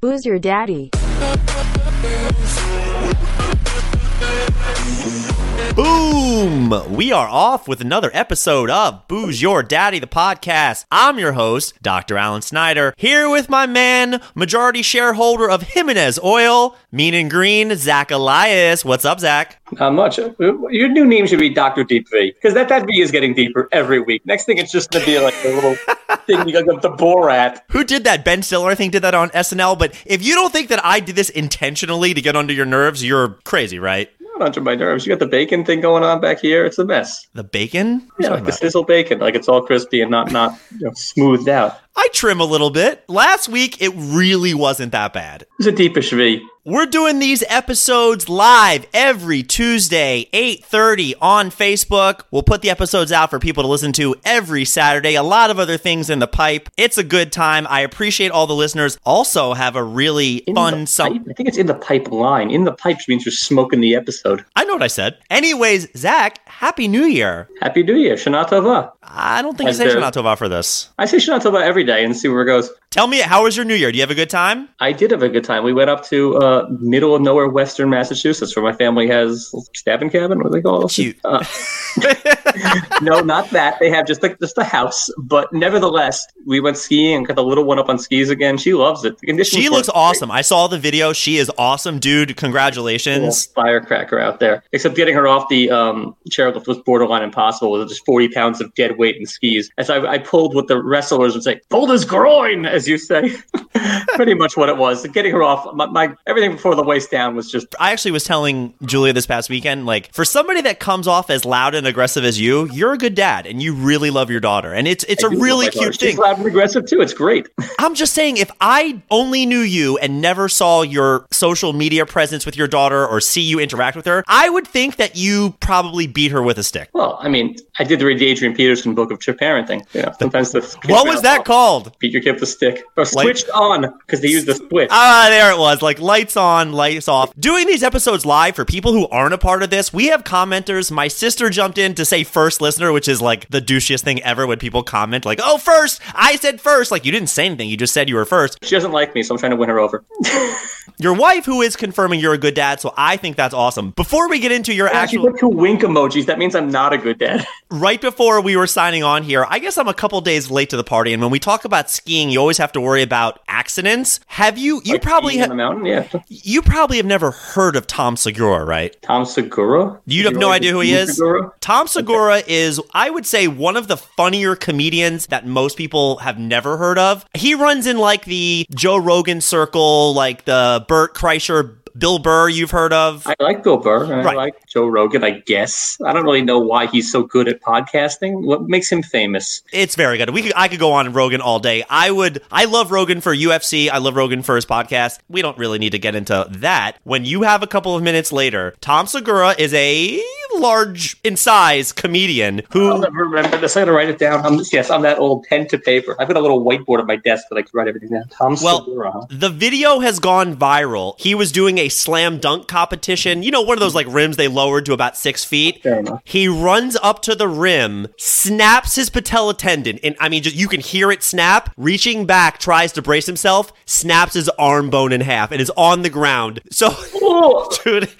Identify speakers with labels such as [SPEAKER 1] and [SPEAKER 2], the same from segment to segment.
[SPEAKER 1] Who's your daddy?
[SPEAKER 2] Boom! We are off with another episode of Booze Your Daddy, the podcast. I'm your host, Dr. Alan Snyder, here with my man, majority shareholder of Jimenez Oil, Mean and Green, Zach Elias. What's up, Zach?
[SPEAKER 3] Not much. Your new name should be Dr. Deep V, because that, that V is getting deeper every week. Next thing, it's just going to be like a little thing you got the Borat.
[SPEAKER 2] Who did that? Ben Stiller, I think, did that on SNL. But if you don't think that I did this intentionally to get under your nerves, you're crazy, right?
[SPEAKER 3] Not under my nerves. You got the bacon thing going on back here. It's a mess.
[SPEAKER 2] The bacon? What
[SPEAKER 3] Yeah, like the sizzle bacon, like it's all crispy and not not you know, smoothed out.
[SPEAKER 2] I trim a little bit. Last week, it really wasn't that bad.
[SPEAKER 3] It's a deepish V.
[SPEAKER 2] We're doing these episodes live every Tuesday, 8:30 on Facebook. We'll put the episodes out for people to listen to every Saturday. A lot of other things in the pipe. It's a good time. I appreciate all the listeners. Also have a really
[SPEAKER 3] In
[SPEAKER 2] fun sum-
[SPEAKER 3] I think it's in the pipeline. In the pipes means you're smoking the episode.
[SPEAKER 2] I know what I said. Anyways, Zach, happy new year.
[SPEAKER 3] Happy New Year, Shana Tova.
[SPEAKER 2] I don't think you
[SPEAKER 3] As
[SPEAKER 2] say
[SPEAKER 3] the-
[SPEAKER 2] Shana Tova for this.
[SPEAKER 3] I say Shana Tova every day and see where it goes.
[SPEAKER 2] Tell me, how was your new year? Do you have a good time?
[SPEAKER 3] I did have a good time. We went up to uh, middle of nowhere, Western Massachusetts, where my family has stabbing cabin. What do they call it?
[SPEAKER 2] Cute.
[SPEAKER 3] Uh, no, not that. They have just like just a house, but nevertheless, we went skiing and got the little one up on skis again. She loves it.
[SPEAKER 2] She looks
[SPEAKER 3] great.
[SPEAKER 2] awesome. I saw the video. She is awesome, dude. Congratulations.
[SPEAKER 3] firecracker out there. Except getting her off the um, chairlift was borderline impossible with just 40 pounds of dead weight in skis. As I, I pulled what the wrestlers would say, his groin, as you say. Pretty much what it was. Getting her off, my, my everything before the waist down was just
[SPEAKER 2] I actually was telling Julia this past weekend, like, for somebody that comes off as loud and aggressive as you, you're a good dad and you really love your daughter. And it's it's a
[SPEAKER 3] I love
[SPEAKER 2] really cute
[SPEAKER 3] She's
[SPEAKER 2] thing.
[SPEAKER 3] loud and aggressive too. It's great.
[SPEAKER 2] I'm just saying, if I only knew you and never saw your social media presence with your daughter or see you interact with her, I would think that you probably beat her with a stick.
[SPEAKER 3] Well, I mean, I did read the Adrian Peterson book of chip parenting. You know, sometimes the
[SPEAKER 2] What was that called?
[SPEAKER 3] Beat your kid with a stick or switched on because they use the switch.
[SPEAKER 2] Ah, there it was. Like lights on, lights off. Doing these episodes live for people who aren't a part of this, we have commenters. My sister jumped in to say first listener, which is like the douchiest thing ever when people comment, like, oh, first. I said first. Like, you didn't say anything. You just said you were first.
[SPEAKER 3] She doesn't like me, so I'm trying to win her over.
[SPEAKER 2] Your wife, who is confirming you're a good dad, so I think that's awesome. Before we get into your
[SPEAKER 3] She
[SPEAKER 2] actual.
[SPEAKER 3] put two wink emojis. That means I'm not a good dad.
[SPEAKER 2] right before we were signing on here, I guess I'm a couple days late to the party. And when we talk about skiing, you always have to worry about accidents. Have you? You
[SPEAKER 3] Like
[SPEAKER 2] probably have.
[SPEAKER 3] mountain. Yeah,
[SPEAKER 2] You probably have never heard of Tom Segura, right?
[SPEAKER 3] Tom Segura.
[SPEAKER 2] You have no idea who he is?
[SPEAKER 3] Segura?
[SPEAKER 2] Tom Segura is, I would say, one of the funnier comedians that most people have never heard of. He runs in like the Joe Rogan circle, like the Bert Kreischer, Bill Burr you've heard of.
[SPEAKER 3] I like Bill Burr. And
[SPEAKER 2] Right.
[SPEAKER 3] I like Joe Rogan. I guess I don't really know why he's so good at podcasting. What makes him famous?
[SPEAKER 2] It's very good. We could, I could go on Rogan all day. I would. I love Rogan for UFC. I love Rogan for his podcast. We don't really need to get into that. When you have a couple of minutes later, Tom Segura is a large in size comedian who.
[SPEAKER 3] I'll never remember this. I gotta write it down. I'm yes, I'm that old pen to paper. I've got a little whiteboard at my desk that I can write everything down. Tom
[SPEAKER 2] Well,
[SPEAKER 3] Segura.
[SPEAKER 2] The video has gone viral. He was doing a slam dunk competition. You know, one of those like rims they lowered to about six feet.
[SPEAKER 3] Fair.
[SPEAKER 2] He runs up to the rim, snaps his patella tendon, and I mean, just you can hear it snap. Reaching back, tries to brace himself, snaps his arm bone in half, and is on the ground. So, dude,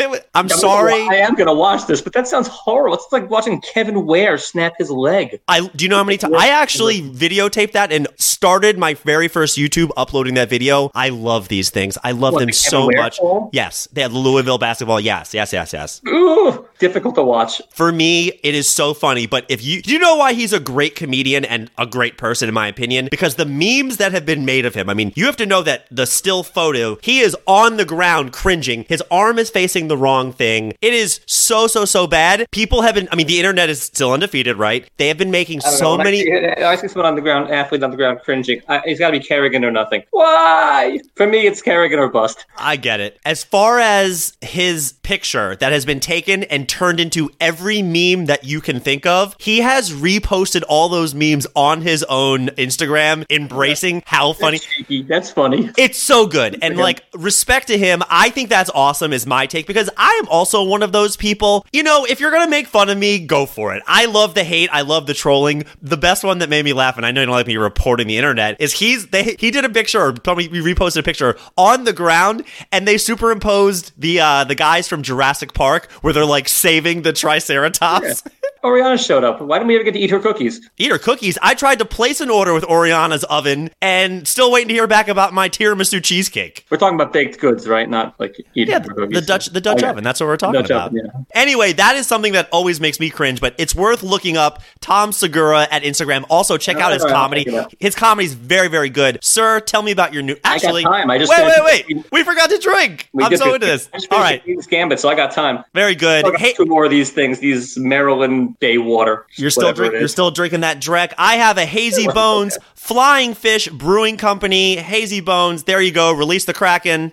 [SPEAKER 2] I'm sorry.
[SPEAKER 3] I am gonna watch this, but that sounds horrible. It's like watching Kevin Ware snap his leg.
[SPEAKER 2] I do you know how many times I actually videotaped that and started my very first YouTube uploading that video. I love these things. I love
[SPEAKER 3] What,
[SPEAKER 2] them so
[SPEAKER 3] Ware
[SPEAKER 2] much.
[SPEAKER 3] poll?
[SPEAKER 2] Yes, they had Louisville basketball. Yes, yes, yes, yes.
[SPEAKER 3] Ooh, difficult to watch.
[SPEAKER 2] For me, it is so funny. But if you do you know why he's a great comedian and a great person, in my opinion, because the memes that have been made of him. I mean, you have to know that the still photo, he is on the ground cringing. His arm is facing the wrong thing. It is so so so bad. People have been. I mean, the internet is still undefeated, right? They have been making
[SPEAKER 3] I
[SPEAKER 2] so
[SPEAKER 3] know. I
[SPEAKER 2] many.
[SPEAKER 3] see- I see someone on the ground, athlete on the ground, cringing. I, he's got to be Kerrigan or nothing. Why? For me, it's Kerrigan or bust.
[SPEAKER 2] I get it. As far as his picture that has been taken and turned into every meme that you can think of. He has reposted all those memes on his own Instagram, embracing how funny.
[SPEAKER 3] That's. That's funny.
[SPEAKER 2] It's so good. And like respect to him, I think that's awesome is my take because I am also one of those people. You know, if you're going to make fun of me, go for it. I love the hate, I love the trolling. The best one that made me laugh and I know you don't like me reporting the internet is he's they he did a picture or we reposted a picture on the ground and they superimposed the uh the guys from Jurassic Park where they're like saving the triceratops.
[SPEAKER 3] Oriana showed up. Why didn't we ever get to eat her cookies?
[SPEAKER 2] Eat her cookies. I tried to place an order with Oriana's oven and still waiting to hear back about my tiramisu cheesecake.
[SPEAKER 3] We're talking about baked goods, right? Not like eating
[SPEAKER 2] Yeah,
[SPEAKER 3] cookies.
[SPEAKER 2] the Dutch the Dutch oh,
[SPEAKER 3] Okay.
[SPEAKER 2] oven. That's what we're talking
[SPEAKER 3] Dutch
[SPEAKER 2] about.
[SPEAKER 3] oven, yeah.
[SPEAKER 2] Anyway, that is something that always makes me cringe, but it's worth looking up. Tom Segura at Instagram. Also, check out oh,
[SPEAKER 3] his right, I'll
[SPEAKER 2] comedy.
[SPEAKER 3] check it out.
[SPEAKER 2] His comedy is very, very good. Sir, tell me about your new. Actually,
[SPEAKER 3] time. I just
[SPEAKER 2] wait, wait, wait. We forgot to drink.
[SPEAKER 3] We
[SPEAKER 2] I'm so
[SPEAKER 3] this-
[SPEAKER 2] into this.
[SPEAKER 3] I
[SPEAKER 2] All
[SPEAKER 3] finished Gambit, so I got time.
[SPEAKER 2] very good.
[SPEAKER 3] I
[SPEAKER 2] Hey,
[SPEAKER 3] two more of these things. These Maryland Bay Water.
[SPEAKER 2] You're still drink, You're still drinking that Drek. I have a Hazy Bones
[SPEAKER 3] okay.
[SPEAKER 2] Flying Fish Brewing Company. Hazy Bones. There you go. Release the Kraken.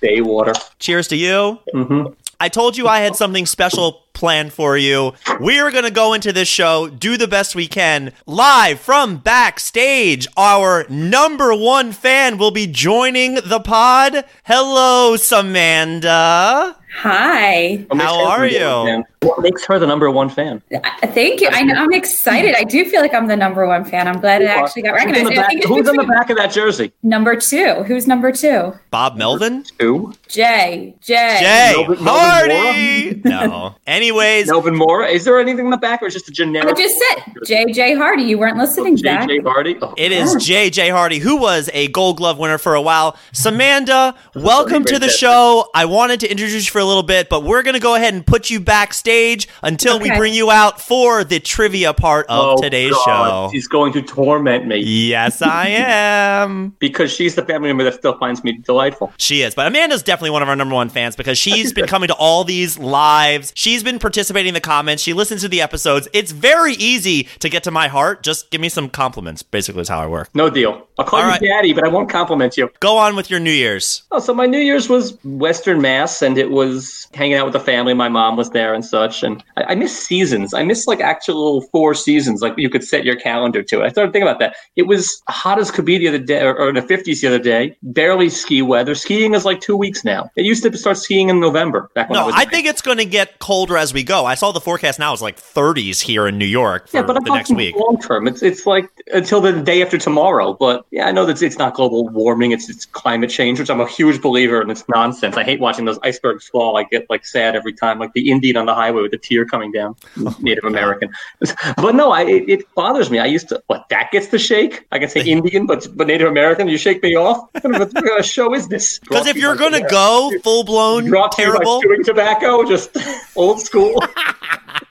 [SPEAKER 3] Bay Water.
[SPEAKER 2] Cheers to you.
[SPEAKER 3] hmm
[SPEAKER 2] I told you I had something special planned for you. We're going to go into this show, do the best we can. Live from backstage, our number one fan will be joining the pod. Hello, Samantha.
[SPEAKER 1] Hi.
[SPEAKER 2] How are you?
[SPEAKER 3] What makes her the number one fan?
[SPEAKER 1] Thank you. I know, I'm excited. I do feel like I'm the number one fan. I'm glad it actually got
[SPEAKER 3] Who's on the
[SPEAKER 1] recognized.
[SPEAKER 3] Back, who's on the back of that jersey?
[SPEAKER 1] number two. Who's number two?
[SPEAKER 2] Bob Melvin?
[SPEAKER 3] Who?
[SPEAKER 1] Jay. Jay.
[SPEAKER 2] Jay
[SPEAKER 3] Melvin- Melvin
[SPEAKER 2] Hardy. No. Anyways,
[SPEAKER 3] Melvin Mora. Is there anything in the back, or is it just a generic?
[SPEAKER 1] just said JJ Hardy. You weren't listening, oh, Zach.
[SPEAKER 3] JJ Hardy. Oh,
[SPEAKER 2] It is JJ Hardy, who was a Gold Glove winner for a while. Samanda, welcome to the show. I wanted to introduce you for a little bit, but we're going to go ahead and put you backstage until we bring you out for the trivia part of
[SPEAKER 3] oh,
[SPEAKER 2] today's
[SPEAKER 3] God.
[SPEAKER 2] show.
[SPEAKER 3] She's going to torment me
[SPEAKER 2] Yes, I am.
[SPEAKER 3] because she's the family member that still finds me delightful.
[SPEAKER 2] She is, but Amanda's definitely one of our number one fans because she's been coming to all these lives. She's been participating in the comments. She listens to the episodes. It's very easy to get to my heart. Just give me some compliments. Basically, is how I work.
[SPEAKER 3] No deal. I'll call
[SPEAKER 2] All
[SPEAKER 3] you
[SPEAKER 2] right.
[SPEAKER 3] daddy, but I won't compliment you.
[SPEAKER 2] Go on with your New Year's.
[SPEAKER 3] Oh, so my New Year's was Western Mass, and it was hanging out with the family. My mom was there and such. And I, I miss seasons. I miss like actual four seasons, like you could set your calendar to. It. I started thinking about that. It was hot as could be the other day, or, or in the 50s the other day. Barely ski weather. Skiing is like two weeks now. It used to start skiing in November. Back when I
[SPEAKER 2] No,
[SPEAKER 3] was
[SPEAKER 2] I think it's going to get colder as we go. I saw the forecast now is like 30s here in New York for
[SPEAKER 3] Yeah, but I'm
[SPEAKER 2] the next week.
[SPEAKER 3] long term. It's it's like until the day after tomorrow. But yeah, I know that it's not global warming. It's it's climate change, which I'm a huge believer in. It's nonsense. I hate watching those icebergs fall. I get like sad every time, like the Indian on the highway with the tear coming down. Native American. But no, I it, it bothers me. I used to what that gets the shake. I can say Indian, but but Native American. You shake me off. What kind of a- what kind of show is this?
[SPEAKER 2] Because if you're going to go full blown
[SPEAKER 3] Brought to you
[SPEAKER 2] terrible,
[SPEAKER 3] chewing tobacco, just old school.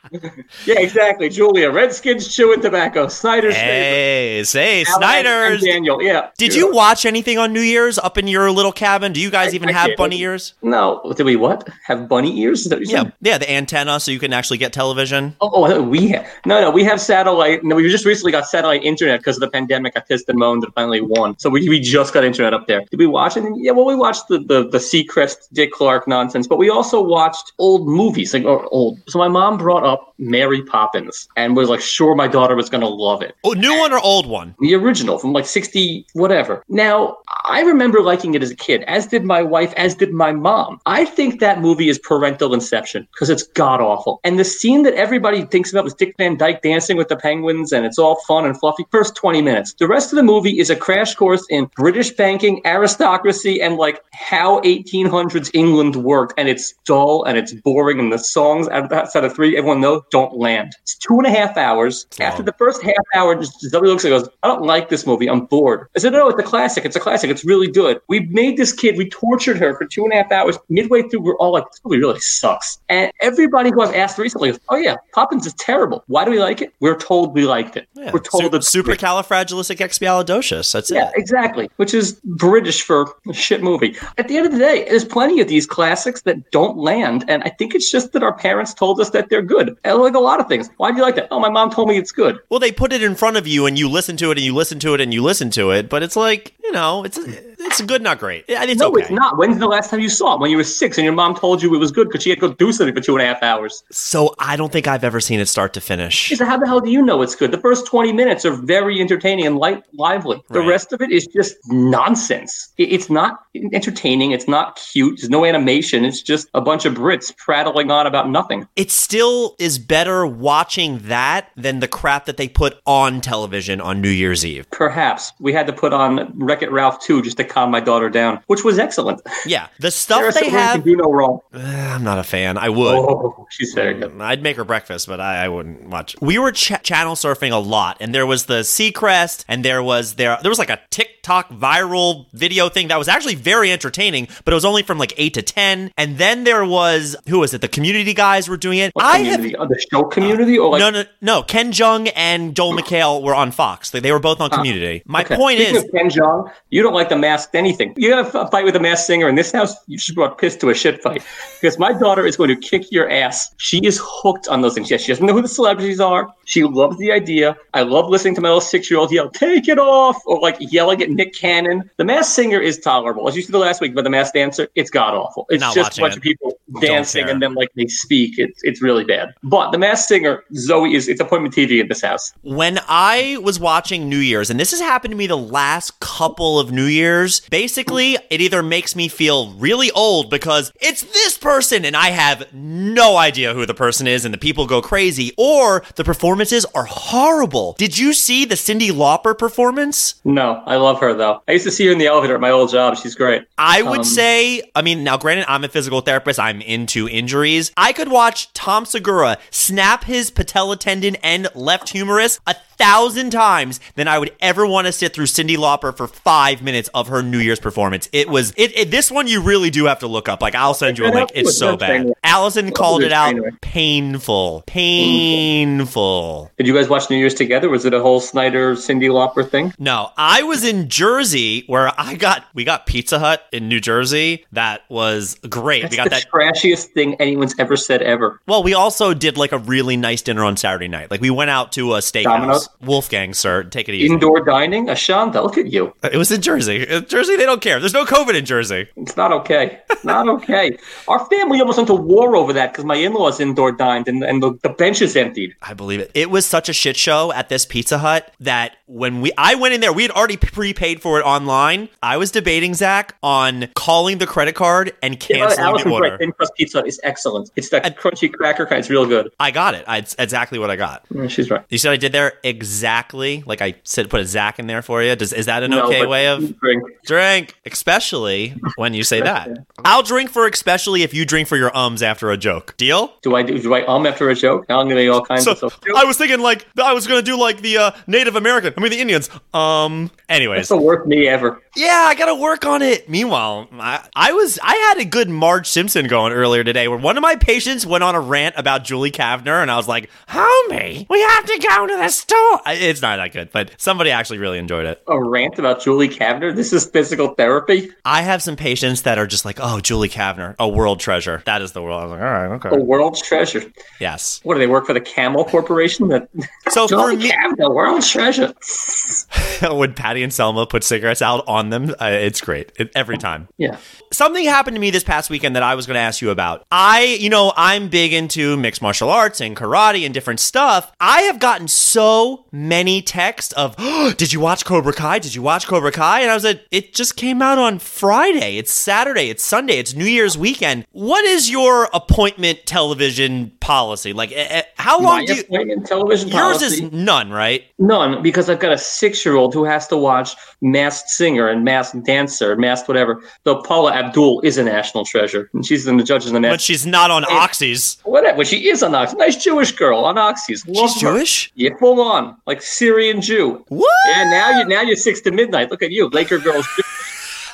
[SPEAKER 3] yeah, exactly. Julia, Redskins chewing tobacco. Snyder's favorite.
[SPEAKER 2] hey, say
[SPEAKER 3] Alan and
[SPEAKER 2] Snyder's.
[SPEAKER 3] Daniel, yeah.
[SPEAKER 2] Did you watch anything on New Year's up in your little cabin? Do you guys
[SPEAKER 3] I-
[SPEAKER 2] even
[SPEAKER 3] I
[SPEAKER 2] have bunny ears?
[SPEAKER 3] No. Did we what? Have bunny ears? Is that what you
[SPEAKER 2] Yeah,
[SPEAKER 3] said?
[SPEAKER 2] yeah, the antenna so you can actually get television.
[SPEAKER 3] Oh, oh, we have, no, no. We have satellite. No, we just recently got satellite internet because of the pandemic. I pissed and moaned and finally won. So we, we just got internet up there. Did we watch it? Yeah. Well, we watched the the the Seacrest Dick Clark nonsense, but we also watched old movies, like or old. So my mom brought up Mary Poppins and was like sure my daughter was gonna love it.
[SPEAKER 2] Oh, new one or old one?
[SPEAKER 3] the original from like 60 whatever. Now i remember liking it as a kid as did my wife as did my mom. I think that movie is parental inception because it's god awful and the scene that everybody thinks about was dick van dyke dancing with the penguins and it's all fun and fluffy. First 20 minutes. The rest of the movie is a crash course in british banking aristocracy and like how 1800s england worked. And it's dull and it's boring and the songs out of that set of three everyone knows don't land. It's two and a half hours. After the first half hour just Zoe looks at and goes i don't like this movie. I'm bored. I said no it's a classic. It's a classic. It's really good. We made this kid we tortured her for two and a half hours. Midway through we're all like this movie really sucks. And everybody who i've asked recently goes oh yeah poppins is terrible. Why do we like it? We're told we liked it.
[SPEAKER 2] Yeah.
[SPEAKER 3] we're told it's
[SPEAKER 2] supercalifragilisticexpialidocious. That's
[SPEAKER 3] yeah,
[SPEAKER 2] it.
[SPEAKER 3] exactly. Which is British for a shit movie. At the end of the day, there's plenty of these classics that don't land, and I think it's just that our parents told us that they're good. Like a lot of things. Why do you like that? Oh, my mom told me it's good.
[SPEAKER 2] Well, they put it in front of you, and you listen to it, and you listen to it, and you listen to it. But it's like you know, it's it's good, not great. Yeah, It's
[SPEAKER 3] no,
[SPEAKER 2] okay.
[SPEAKER 3] it's not. When's the last time you saw it? When you were six and your mom told you it was good because she had to go do something for two and a half hours.
[SPEAKER 2] So I don't think I've ever seen it start to finish.
[SPEAKER 3] So how the hell do you know it's good? The first 20 minutes are very entertaining and light, lively. The
[SPEAKER 2] Right.
[SPEAKER 3] rest of it is just nonsense. It- It's not entertaining. It's not cute. There's no animation. It's just a bunch of Brits prattling on about nothing.
[SPEAKER 2] It still is better watching that than the crap that they put on television on New Year's Eve.
[SPEAKER 3] Perhaps we had to put on Wreck It Ralph 2 just to calm my daughter down, which was excellent.
[SPEAKER 2] Yeah, the stuff
[SPEAKER 3] Sarah
[SPEAKER 2] they have.
[SPEAKER 3] do no wrong.
[SPEAKER 2] Uh, I'm not a fan. I would.
[SPEAKER 3] Oh, she's very good.
[SPEAKER 2] I'd make her breakfast, but I, I wouldn't watch. We were ch- channel surfing a lot, and there was the Seacrest, and there was there there was like a TikTok viral video thing that was actually very entertaining, but it was only from like eight to ten. And then there was who was it? The community guys were doing it.
[SPEAKER 3] What
[SPEAKER 2] I have?
[SPEAKER 3] Oh, the show community or like
[SPEAKER 2] no, no, no. Ken Jeong and Joel McHale were on Fox. They, they were both on Community. My
[SPEAKER 3] Okay.
[SPEAKER 2] point
[SPEAKER 3] Speaking
[SPEAKER 2] is,
[SPEAKER 3] Ken Jeong, you don't like the masked anything. You have a fight with a masked singer in this house. You just brought piss to a shit fight because my daughter is going to kick your ass. She is hooked on those things. Yes, she doesn't know who the celebrities are. She loves the idea. I love listening to my little six-year-old yell, "Take it off!" or like yelling at Nick Cannon. The masked singer is tolerable, as you said the last week. But the masked dancer, it's god awful. It's
[SPEAKER 2] Not
[SPEAKER 3] just a bunch
[SPEAKER 2] it.
[SPEAKER 3] of people dancing and then like they speak. It's it's really bad. But the masked singer, Zoe, is it's appointment TV in this house.
[SPEAKER 2] when I was watching New Year's, and this has happened to me the last couple of New Year's, basically, it either makes me feel really old because it's this person and I have no idea who the person is and the people go crazy, or the performances are horrible. Did you see the Cyndi Lauper performance?
[SPEAKER 3] No, I love her though. I used to see her in the elevator at my old job. She's great.
[SPEAKER 2] I would
[SPEAKER 3] Um,
[SPEAKER 2] say, I mean, now granted, I'm a physical therapist, I'm into injuries. I could watch Tom Segura snap his patella tendon and left humerus a thousand times than I would ever want to sit through Cyndi Lauper for five minutes of her New Year's performance. It was, it, it this one you really do have to look up. Like, I'll send you a link. It's so bad. Allison called it out painful. Painful.
[SPEAKER 3] Did you guys watch New Year's together? Was it a whole Snyder Cyndi Lauper thing?
[SPEAKER 2] No, I was in Jersey where I got we got Pizza Hut in New Jersey. That was great.
[SPEAKER 3] That's
[SPEAKER 2] we got
[SPEAKER 3] the
[SPEAKER 2] that.
[SPEAKER 3] trashiest thing anyone's ever said ever.
[SPEAKER 2] Well, we also did like a really nice dinner on Saturday night. Like we went out to a steakhouse.
[SPEAKER 3] Domino's?
[SPEAKER 2] Wolfgang, sir, take it easy.
[SPEAKER 3] Indoor dining? Ashanta, look at you.
[SPEAKER 2] it was in Jersey. In Jersey, they don't care. There's no COVID in Jersey.
[SPEAKER 3] It's not okay. It's not okay. Our family almost went to war over that because my in-laws indoor dined and, and the, the bench is emptied.
[SPEAKER 2] I believe it. It was such a shit show at this Pizza Hut that when we I went in there, we had already prepaid for it online. I was debating Zach on calling the credit card and canceling
[SPEAKER 3] Alice
[SPEAKER 2] the order.
[SPEAKER 3] right. Thin crust pizza is excellent. It's that crunchy cracker kind. It's real good.
[SPEAKER 2] I got it. I, it's exactly what I got.
[SPEAKER 3] Mm, She's right.
[SPEAKER 2] You said I did there exactly like I said. Put a Zach in there for you. Does is that an
[SPEAKER 3] No,
[SPEAKER 2] okay way of
[SPEAKER 3] drink.
[SPEAKER 2] drink? Especially when you say that. I'll drink for especially if you drink for your ums after a joke. Deal?
[SPEAKER 3] Do I do, do I um after a joke? Now I'm gonna make all kinds
[SPEAKER 2] So
[SPEAKER 3] of stuff.
[SPEAKER 2] I was thinking like I was gonna do like the uh, Native American. I mean the Indians. Um. Anyways,
[SPEAKER 3] That's the worst me ever.
[SPEAKER 2] yeah, I gotta work on it. Meanwhile, I, I was I had a good Marge Simpson going earlier today, where one of my patients went on a rant about Julie Kavner, and I was like, "Homie, we have to go to the store." I- It's not that good, but somebody actually really enjoyed it.
[SPEAKER 3] A rant about Julie Kavner. This is physical therapy.
[SPEAKER 2] I have some patients that are just like, "Oh, Julie Kavner, a world treasure." That is the world. I was like, "All right, okay.
[SPEAKER 3] A world treasure.
[SPEAKER 2] Yes.
[SPEAKER 3] What do they work for the Camel Corporation? That
[SPEAKER 2] So for
[SPEAKER 3] Julie
[SPEAKER 2] me,
[SPEAKER 3] Kavner, world's treasure.
[SPEAKER 2] when Patty and Selma put cigarettes out on them, uh, it's great it, every time.
[SPEAKER 3] Yeah.
[SPEAKER 2] something happened to me this past weekend that I was going to ask you about. I, you know, I'm big into mixed martial arts and karate and different stuff. I have gotten so many texts of, oh, "Did you watch Cobra Kai? Did you watch Cobra Kai?" And I was like, "It just came out on Friday. It's Saturday. It's Sunday. It's New Year's weekend. What is your appointment television policy? Like, eh, eh, how long
[SPEAKER 3] My
[SPEAKER 2] do you?"
[SPEAKER 3] appointment television
[SPEAKER 2] Yours
[SPEAKER 3] policy.
[SPEAKER 2] is none, right?
[SPEAKER 3] None, because I've got a six-year-old who has to watch Masked Singer and Masked Dancer, Masked whatever. Though Paula Abdul is a national treasure, and she's in the judges in the
[SPEAKER 2] But she's not on Oxys.
[SPEAKER 3] Whatever, she is on Oxys. Nice Jewish girl on Oxys. Love
[SPEAKER 2] She's
[SPEAKER 3] her.
[SPEAKER 2] Jewish.
[SPEAKER 3] Yeah, full on, like Syrian Jew.
[SPEAKER 2] What?
[SPEAKER 3] Yeah, now you now you're six to midnight. Look at you, Laker girls.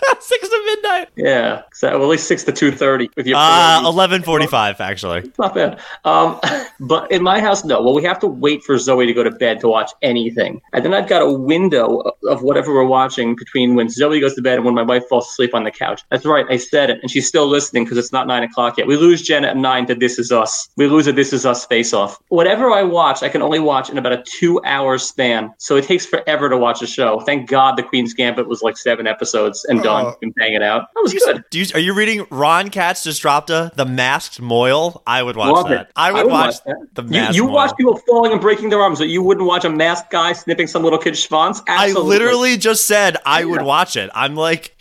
[SPEAKER 2] Six to midnight.
[SPEAKER 3] yeah, so, well, at least six to two thirty with your.
[SPEAKER 2] Uh, eleven forty-five actually.
[SPEAKER 3] Not bad. Um, but in my house, no. Well, we have to wait for Zoe to go to bed to watch anything. And then I've got a window of- of whatever we're watching between when Zoe goes to bed and when my wife falls asleep on the couch. That's right. I said it. And she's still listening because it's not nine o'clock yet. We lose Jen at nine to This Is Us. We lose a This Is Us face off. Whatever I watch, I can only watch in about a two hour span. So it takes forever to watch a show. Thank God the Queen's Gambit was like seven episodes and done. Ron oh. can bang it out. That was
[SPEAKER 2] Do you,
[SPEAKER 3] good.
[SPEAKER 2] you, are you reading Ron Katz just dropped a The Masked Moil? I would watch
[SPEAKER 3] Love
[SPEAKER 2] that.
[SPEAKER 3] it.
[SPEAKER 2] I would, watch,
[SPEAKER 3] that.
[SPEAKER 2] The
[SPEAKER 3] You,
[SPEAKER 2] Masked
[SPEAKER 3] you
[SPEAKER 2] Moil.
[SPEAKER 3] watch people falling and breaking their arms, but you wouldn't watch a masked guy snipping some little kid's schwanz?
[SPEAKER 2] I literally just said I would watch it. I'm like,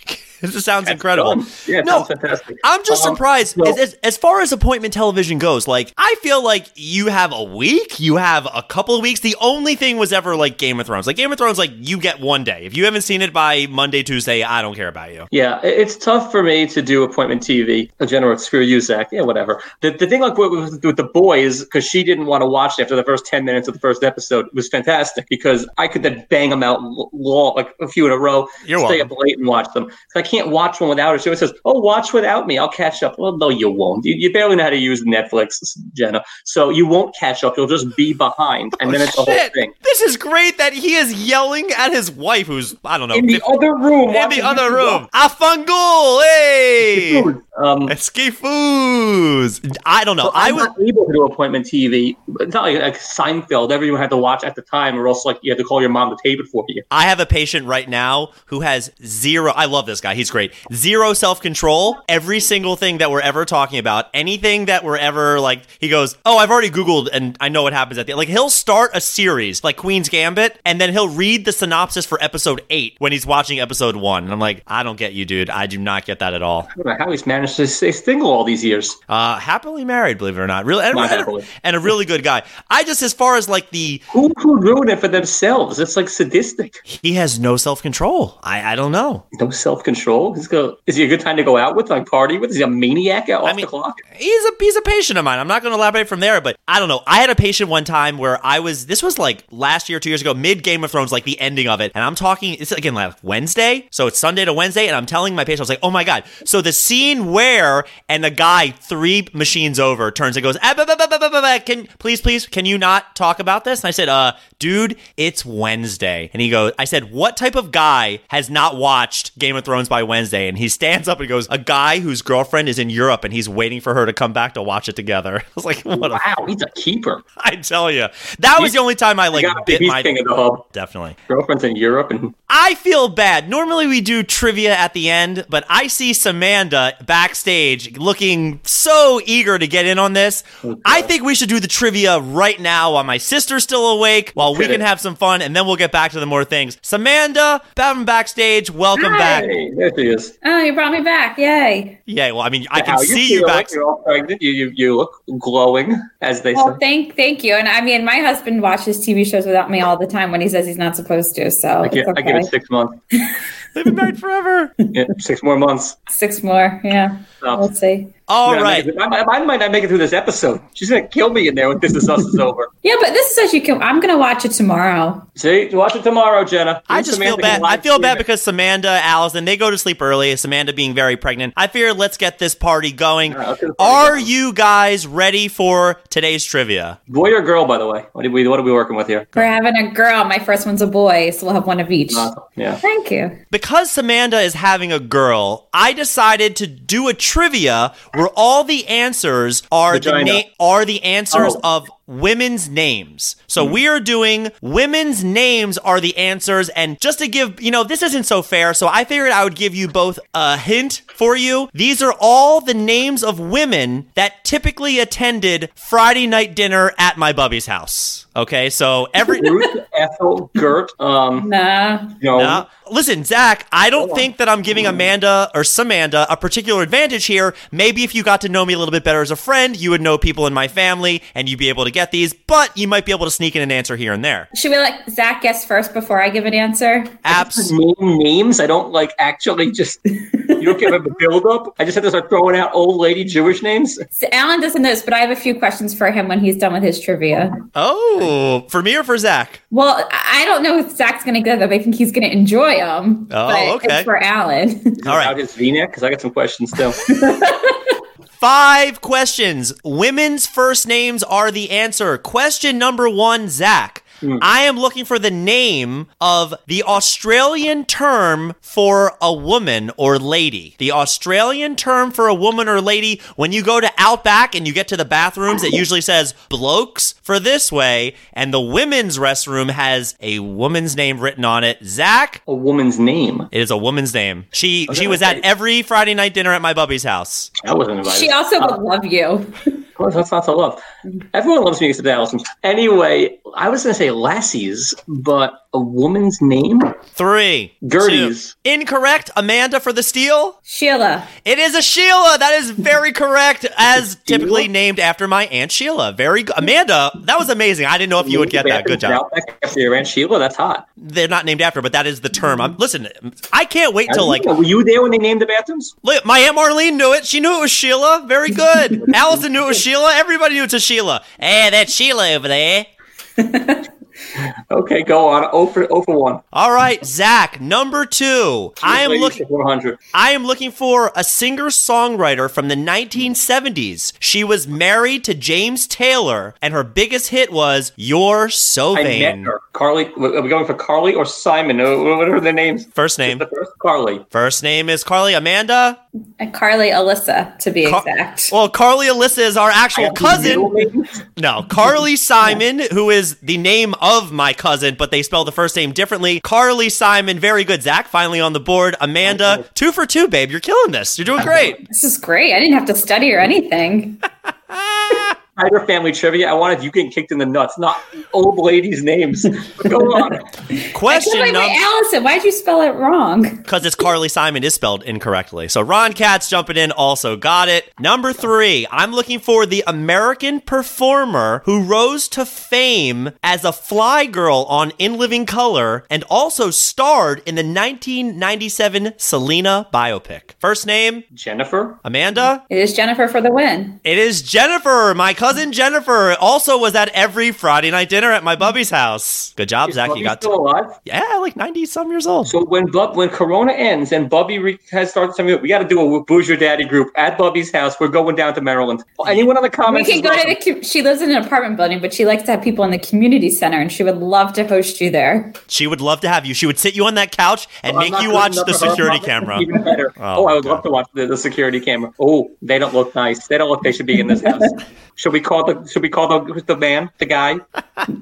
[SPEAKER 2] this just sounds
[SPEAKER 3] That's
[SPEAKER 2] incredible.
[SPEAKER 3] done. Yeah, it
[SPEAKER 2] No,
[SPEAKER 3] sounds fantastic.
[SPEAKER 2] I'm just
[SPEAKER 3] Um,
[SPEAKER 2] surprised
[SPEAKER 3] so-
[SPEAKER 2] as, as, as far as appointment television goes. Like, I feel like you have a week, you have a couple of weeks. The only thing was ever like Game of Thrones. Like Game of Thrones, like you get one day. If you haven't seen it by Monday, Tuesday, I don't care about you.
[SPEAKER 3] Yeah, it's tough for me to do appointment TV. A general screw you, Zach. Yeah, whatever. The, the thing like with, with, the boys, because she didn't want to watch it after the first ten minutes of the first episode, was fantastic because I could then bang them out long, like a few in a row,
[SPEAKER 2] You're
[SPEAKER 3] stay
[SPEAKER 2] welcome.
[SPEAKER 3] up late and watch them. I can't watch one without her. She always says, "Oh, watch without me. I'll catch up." Well, no, you won't. You, you barely know how to use Netflix, Jenna. So you won't catch up. You'll just be behind, and then it's the whole
[SPEAKER 2] Oh, Shit.
[SPEAKER 3] thing.
[SPEAKER 2] This is great that he is yelling at his wife, who's I don't know,
[SPEAKER 3] In the
[SPEAKER 2] 50
[SPEAKER 3] other room.
[SPEAKER 2] in the other room. Afangul, hey,
[SPEAKER 3] Um,
[SPEAKER 2] Foos. I don't know.
[SPEAKER 3] So
[SPEAKER 2] I was.
[SPEAKER 3] able to do appointment TV. It's not like, like Seinfeld. Everyone had to watch at the time, or else like you had to call your mom to tape it for you.
[SPEAKER 2] I have a patient right now who has zero. I love this guy. He's great. Zero self control. Every single thing that we're ever talking about, anything that we're ever like, he goes, "Oh, I've already Googled and I know what happens at the like." He'll start a series like Queen's Gambit, and then he'll read the synopsis for episode eight when he's watching episode one. And I'm like, I don't get you, dude. I do not get that at all.
[SPEAKER 3] I don't know how he's managed to stay single all these years.
[SPEAKER 2] Uh, happily married, believe it or not. Really, and, and- and a really good guy. I just, as far as like the,
[SPEAKER 3] Who who ruined it for themselves? It's like sadistic.
[SPEAKER 2] he has no self control. I, I don't know.
[SPEAKER 3] No self control. He's go. Is he a good time to go out with, like party with? Is he a maniac out off
[SPEAKER 2] mean-
[SPEAKER 3] the clock?
[SPEAKER 2] he's a he's a patient of mine. I'm not going to elaborate from there, but I don't know. I had a patient one time where I was. This was like last year, two years ago, mid Game of Thrones, like the ending of it, and I'm talking. It's again like Wednesday, so it's Sunday to Wednesday, and I'm telling my patient, I was like, oh my god. So the scene where and the guy three machines over turns and goes, ah, can please please can you not talk about this? And I said, uh, dude, it's Wednesday, and he goes, I said, what type of guy has not watched Game of Thrones by Wednesday? And he stands up and goes, a guy whose girlfriend is in Europe and he's waiting for her to come back to watch it together. I was like, what a
[SPEAKER 3] Wow, he's a keeper.
[SPEAKER 2] I tell you, that was the only time I like bit
[SPEAKER 3] he's
[SPEAKER 2] my.
[SPEAKER 3] king of the hub.
[SPEAKER 2] Definitely.
[SPEAKER 3] Girlfriend's in Europe, and
[SPEAKER 2] I feel bad. Normally we do trivia at the end, but I see Samantha backstage looking so eager to get in on this. I think we should do the trivia right now while my sister's still awake, while we can have some fun, and then we'll get back to the more things. Samantha, from backstage, welcome
[SPEAKER 1] Hi.
[SPEAKER 2] back.
[SPEAKER 3] hey, there she is.
[SPEAKER 1] Oh, you brought me back. Yay.
[SPEAKER 2] Yeah, well, I mean, I
[SPEAKER 3] How
[SPEAKER 2] can see you
[SPEAKER 3] feel?
[SPEAKER 2] back.
[SPEAKER 3] You're all pregnant. You, you you look glowing, as they
[SPEAKER 1] Well,
[SPEAKER 3] say.
[SPEAKER 1] thank thank you. And I mean, my husband watches TV shows without me all the time when he says he's not supposed to. So
[SPEAKER 3] I give,
[SPEAKER 1] it's
[SPEAKER 3] I give
[SPEAKER 1] okay.
[SPEAKER 3] Six months.
[SPEAKER 2] They've been married forever.
[SPEAKER 3] Yeah, six more months.
[SPEAKER 1] Six more. Yeah.
[SPEAKER 3] So,
[SPEAKER 1] We'll see.
[SPEAKER 2] All
[SPEAKER 3] I'm
[SPEAKER 2] right.
[SPEAKER 3] make it- I, might- I might not make it through this episode. She's gonna kill me in there when this is us is over.
[SPEAKER 1] Yeah, but this says you can. I'm gonna watch it tomorrow.
[SPEAKER 3] See, watch it tomorrow, Jenna.
[SPEAKER 2] I just
[SPEAKER 3] Samantha
[SPEAKER 2] feel bad. I feel bad
[SPEAKER 3] it.
[SPEAKER 2] because Samantha, Allison, they go to sleep early. Samantha being very pregnant. I figured let's get this party going.
[SPEAKER 3] All right, let's get the party
[SPEAKER 2] Are
[SPEAKER 3] going.
[SPEAKER 2] you guys ready for today's trivia?
[SPEAKER 3] boy or girl, by the way. What are we what are we working with here?
[SPEAKER 1] We're having a girl. My first one's a boy, so we'll have one of each.
[SPEAKER 3] Uh, yeah.
[SPEAKER 1] Thank you.
[SPEAKER 2] Because Samantha is having a girl, I decided to do a trivia where all the answers are the na- are the answers
[SPEAKER 3] Oh.
[SPEAKER 2] of women's names. So we are doing women's names are the answers and just to give, you know, this isn't so fair, so I figured I would give you both a hint for you. These are all the names of women that typically attended Friday night dinner at my bubby's house. Okay? So every
[SPEAKER 3] Ruth, Ethel, Gert, um,
[SPEAKER 1] Nah.
[SPEAKER 3] you know,
[SPEAKER 2] now, listen, Zach, I don't think that I'm giving Amanda or Samantha a particular advantage here. Maybe if you got to know me a little bit better as a friend, you would know people in my family and you'd be able to get these, but you might be able to sneak in an answer here and there.
[SPEAKER 1] Should we let Zach guess first before I give an answer?
[SPEAKER 2] Abs.
[SPEAKER 3] name names. I don't like actually just. You don't give them a build up. I just have to start throwing out old lady Jewish names.
[SPEAKER 1] So Alan doesn't know this, but I have a few questions for him when he's done with his trivia.
[SPEAKER 2] Oh, for me or for Zach?
[SPEAKER 1] Well, I I don't know if Zach's going to get them. I think he's going to enjoy them.
[SPEAKER 2] Oh,
[SPEAKER 1] but
[SPEAKER 2] okay.
[SPEAKER 1] It's for Alan.
[SPEAKER 2] All right.
[SPEAKER 3] Out
[SPEAKER 2] right.
[SPEAKER 3] his V-neck because I got some questions still.
[SPEAKER 2] Five questions. Women's first names are the answer. Question number one, Zach. Hmm. I am looking for the name of the Australian term for a woman or lady. The Australian term for a woman or lady, when you go to Outback and you get to the bathrooms, it usually says blokes for this way, and the women's restroom has a woman's name written on it. Zach,
[SPEAKER 3] A woman's name.
[SPEAKER 2] it is a woman's name. She she
[SPEAKER 3] Okay,
[SPEAKER 2] was at every Friday night dinner at my bubby's house.
[SPEAKER 3] I wasn't invited.
[SPEAKER 1] She also uh, would love you.
[SPEAKER 3] That's not to love. Mm-hmm. Everyone loves me except Allison. Anyway, I was going to say lassies, but a woman's name?
[SPEAKER 2] Three.
[SPEAKER 3] Gerties.
[SPEAKER 2] two. Incorrect. Amanda for the steal.
[SPEAKER 1] Sheila.
[SPEAKER 2] It is a Sheila. That is very correct, as typically named after my aunt Sheila. Very good. Amanda, that was amazing. I didn't know if you would get that. Good job.
[SPEAKER 3] Outback After your Aunt Sheila, that's hot.
[SPEAKER 2] They're not named after, but that is the term. I'm listen. I can't wait till like
[SPEAKER 3] were you there when they named the bathrooms?
[SPEAKER 2] look, my aunt Marlene knew it. She knew it was Sheila. Very good. Allison knew it was Sheila. Everybody knew it's a Sheila. Eh, hey, that's Sheila over there.
[SPEAKER 3] Okay, go on. Over over 1.
[SPEAKER 2] All right, Zach, number two. I am looking. I am looking for a singer songwriter from the 1970s. She was married to James Taylor, and her biggest hit was "You're So Vain."
[SPEAKER 3] I met
[SPEAKER 2] Vain."
[SPEAKER 3] her. Carly, are we going for Carly or Simon? Uh, What are their names?
[SPEAKER 2] First name.
[SPEAKER 3] The first Carly.
[SPEAKER 2] First name is Carly Amanda.
[SPEAKER 1] And Carly Alyssa, to be
[SPEAKER 2] Car-
[SPEAKER 1] exact.
[SPEAKER 2] Well, Carly Alyssa is our actual cousin. No, Carly Simon, who is the name of my cousin, but they spell the first name differently. Carly Simon, very good. Zach, finally on the board. Amanda, two for two, babe. You're killing this. You're doing great.
[SPEAKER 1] This is great. I didn't have to study or anything.
[SPEAKER 3] Tiger family trivia. I wanted you getting kicked in the nuts, not old ladies' names. Go on.
[SPEAKER 2] Question
[SPEAKER 1] wait, wait,
[SPEAKER 2] number.
[SPEAKER 1] Allison, why'd you spell it wrong?
[SPEAKER 2] Because it's Carly Simon is spelled incorrectly. So Ron Katz jumping in also got it. Number three, I'm looking for the American performer who rose to fame as a fly girl on In Living Color and also starred in the 1997 Selena biopic. First name,
[SPEAKER 3] Jennifer.
[SPEAKER 2] Amanda.
[SPEAKER 1] It is Jennifer for the win.
[SPEAKER 2] It is Jennifer, my cousin Jennifer. Also was at every Friday night dinner at my bubby's house. Good job,
[SPEAKER 3] Is
[SPEAKER 2] Zach.
[SPEAKER 3] Bubby
[SPEAKER 2] You got
[SPEAKER 3] still alive?
[SPEAKER 2] yeah, like 90 some years old.
[SPEAKER 3] So when Bub, when Corona ends and Bubby re- has started something, we got to do a Boozer Daddy group at Bubby's house. We're going down to Maryland. Anyone in the
[SPEAKER 1] We
[SPEAKER 3] comments?
[SPEAKER 1] can
[SPEAKER 3] is
[SPEAKER 1] go to the. co- She lives in an apartment building, but she likes to have people in the community center, and she would love to host you there.
[SPEAKER 2] She would love to have you. She would sit you on that couch and oh,
[SPEAKER 3] I'm
[SPEAKER 2] make you watch the security camera.
[SPEAKER 3] Even better.
[SPEAKER 2] Oh,
[SPEAKER 3] Oh, I would
[SPEAKER 2] God.
[SPEAKER 3] love to watch the, the security camera. Oh, they don't look nice. They don't look. They should be in this house. should we call the? Should we call the the man? The guy?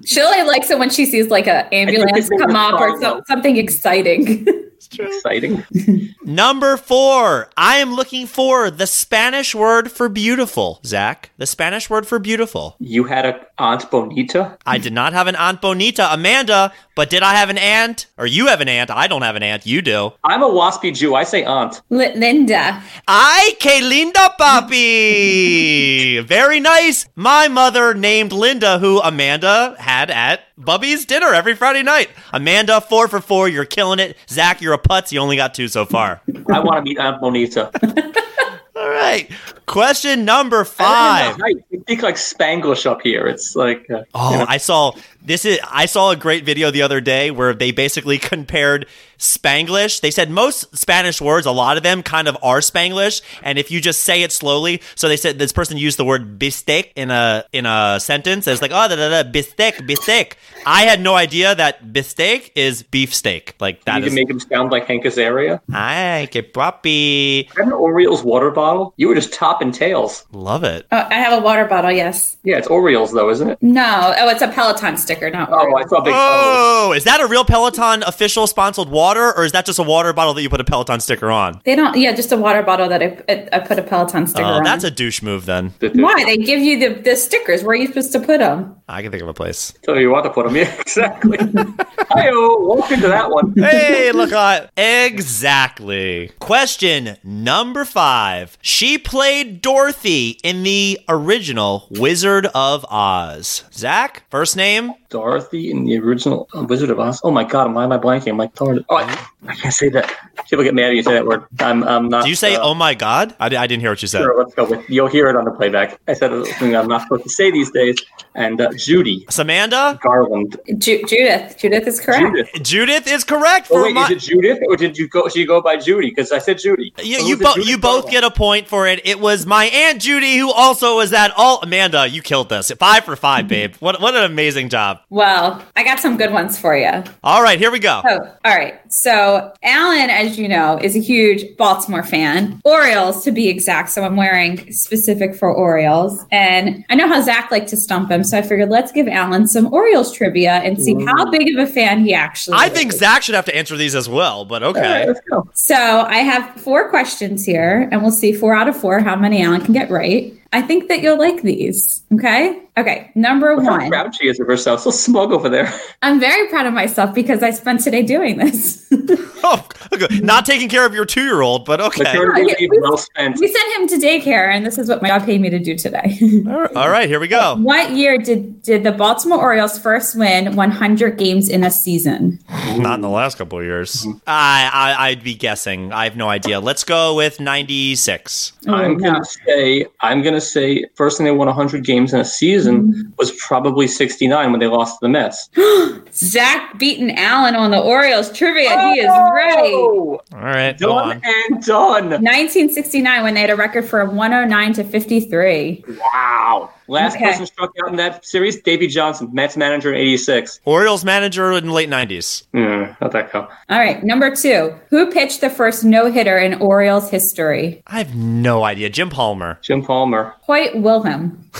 [SPEAKER 1] She only likes it when she sees like an ambulance come up or so, something exciting.
[SPEAKER 3] Exciting.
[SPEAKER 2] Number four, I am looking for the Spanish word for beautiful. Zach, the Spanish word for beautiful.
[SPEAKER 3] You had a Aunt Bonita.
[SPEAKER 2] I did not have an Aunt Bonita, Amanda, but did I have an aunt? Or you have an aunt? I don't have an aunt. You do.
[SPEAKER 3] I'm a waspy Jew. I say aunt.
[SPEAKER 1] Li- Linda.
[SPEAKER 2] Ay, que linda, papi! Very nice. My mother named Linda, who Amanda had at Bubby's dinner every Friday night. Amanda, four for four. You're killing it. Zach, you're a putz. You only got two so far.
[SPEAKER 3] I want to meet Aunt Bonita.
[SPEAKER 2] All right. Question number five.
[SPEAKER 3] You speak like Spanglish up here. It's like. Uh,
[SPEAKER 2] Oh, I saw this is I saw a great video the other day where they basically compared Spanglish. They said most Spanish words, a lot of them kind of are Spanglish, and if you just say it slowly, so they said this person used the word bistec in a in a sentence. It's like oh da da da bistec bistec. I had no idea that bistec is beefsteak. Like that.
[SPEAKER 3] you
[SPEAKER 2] that
[SPEAKER 3] can
[SPEAKER 2] is.
[SPEAKER 3] make him sound like Hank Azaria.
[SPEAKER 2] Ay, que papi.
[SPEAKER 3] an Orioles water bottle? You were just topping tails.
[SPEAKER 2] Love it.
[SPEAKER 1] Oh, I have a water bottle. Yes.
[SPEAKER 3] Yeah, it's Orioles though, isn't it?
[SPEAKER 1] No. Oh, it's a Peloton sticker, not.
[SPEAKER 3] Oh, I
[SPEAKER 1] Oreo.
[SPEAKER 3] saw big. Oh.
[SPEAKER 2] Oh, is that a real Peloton official sponsored water, or is that just a water bottle that you put a Peloton sticker on?
[SPEAKER 1] They don't. Yeah, just a water bottle that I, I, I put a Peloton sticker
[SPEAKER 2] Oh,
[SPEAKER 1] on.
[SPEAKER 2] that's a douche move then.
[SPEAKER 1] Why? They give you the, the stickers. Where are you supposed to put them?
[SPEAKER 2] I can think of a place.
[SPEAKER 3] Tell you what to put them. Yeah, exactly. Hi-oh, walk into that one.
[SPEAKER 2] Hey, look at exactly. Question number five. She played Dorothy in the original Wizard of Oz. Zach, first name.
[SPEAKER 3] Dorothy in the original uh, Wizard of Oz. Oh my God, why am I blanking? I'm like, darn. Oh, I, I can't say that. People get mad when you say that word. I'm, I'm not.
[SPEAKER 2] Do you say,
[SPEAKER 3] uh,
[SPEAKER 2] "Oh my God"? I, I didn't hear what you said.
[SPEAKER 3] Sure, let's go with. You'll hear it on the playback. I said something I'm not supposed to say these days. And uh, Judy
[SPEAKER 2] Samantha.
[SPEAKER 3] Garland.
[SPEAKER 1] Ju- Judith. Judith is correct.
[SPEAKER 3] Judith.
[SPEAKER 2] Judith is correct
[SPEAKER 3] Oh wait,
[SPEAKER 2] my.
[SPEAKER 3] is it Judith or did you go? Should you go by Judy? Because I said Judy.
[SPEAKER 2] You,
[SPEAKER 3] So
[SPEAKER 2] you, bo-
[SPEAKER 3] Judith
[SPEAKER 2] you both get a point for it. It was my aunt Judy who also was at all. Amanda, you killed this. Five for five, babe. What what an amazing job.
[SPEAKER 1] Well, I got some good ones for you.
[SPEAKER 2] All right, here we go.
[SPEAKER 1] Oh, all right. So, Alan, as you know, is a huge Baltimore fan. Orioles, to be exact. So, I'm wearing specific for Orioles. And I know how Zach liked to stump him. So, I figured let's give Alan some Orioles trivia and see how big of a fan he actually is.
[SPEAKER 2] I
[SPEAKER 1] is.
[SPEAKER 2] think Zach should have to answer these as well, but
[SPEAKER 3] All right,
[SPEAKER 2] okay.
[SPEAKER 3] let's go.
[SPEAKER 1] So, I have four questions here, and we'll see four out of four how many Alan can get right. I think that you'll like these. Okay. Okay. Number
[SPEAKER 3] Look how
[SPEAKER 1] one.
[SPEAKER 3] proud she is of herself. So smug over there.
[SPEAKER 1] I'm very proud of myself because I spent today doing this.
[SPEAKER 2] Oh, okay. Not taking care of your two year old, but okay.
[SPEAKER 3] Maternity
[SPEAKER 1] Yeah, we-
[SPEAKER 3] well spent.
[SPEAKER 1] we sent him to daycare, and this is what my job paid me to do today.
[SPEAKER 2] All right, here we go.
[SPEAKER 1] what year did did the Baltimore Orioles first win 100 games in a season?
[SPEAKER 2] Not in the last couple of years. I, I I'd be guessing. I have no idea. Let's go with 96.
[SPEAKER 1] Oh,
[SPEAKER 3] I'm
[SPEAKER 1] no.
[SPEAKER 3] gonna say I'm gonna say first thing they won 100 games in a season mm-hmm. was probably 69 when they lost to the Mets.
[SPEAKER 1] Zach beating Allen on the Orioles trivia. He is
[SPEAKER 3] oh! right.
[SPEAKER 2] All right, go
[SPEAKER 3] Done
[SPEAKER 2] on.
[SPEAKER 3] and done.
[SPEAKER 1] 1969 when they had a record for 109 to 53.
[SPEAKER 3] Wow. Last
[SPEAKER 1] Okay.
[SPEAKER 3] person struck out in that series, Davey Johnson, Mets manager in '86.
[SPEAKER 2] Orioles manager in the late 90s.
[SPEAKER 3] Hmm, how'd that go?
[SPEAKER 1] All right, number two. Who pitched the first no hitter in Orioles history?
[SPEAKER 2] I have no idea. Jim Palmer.
[SPEAKER 3] Jim Palmer.
[SPEAKER 1] Hoyt Wilhelm.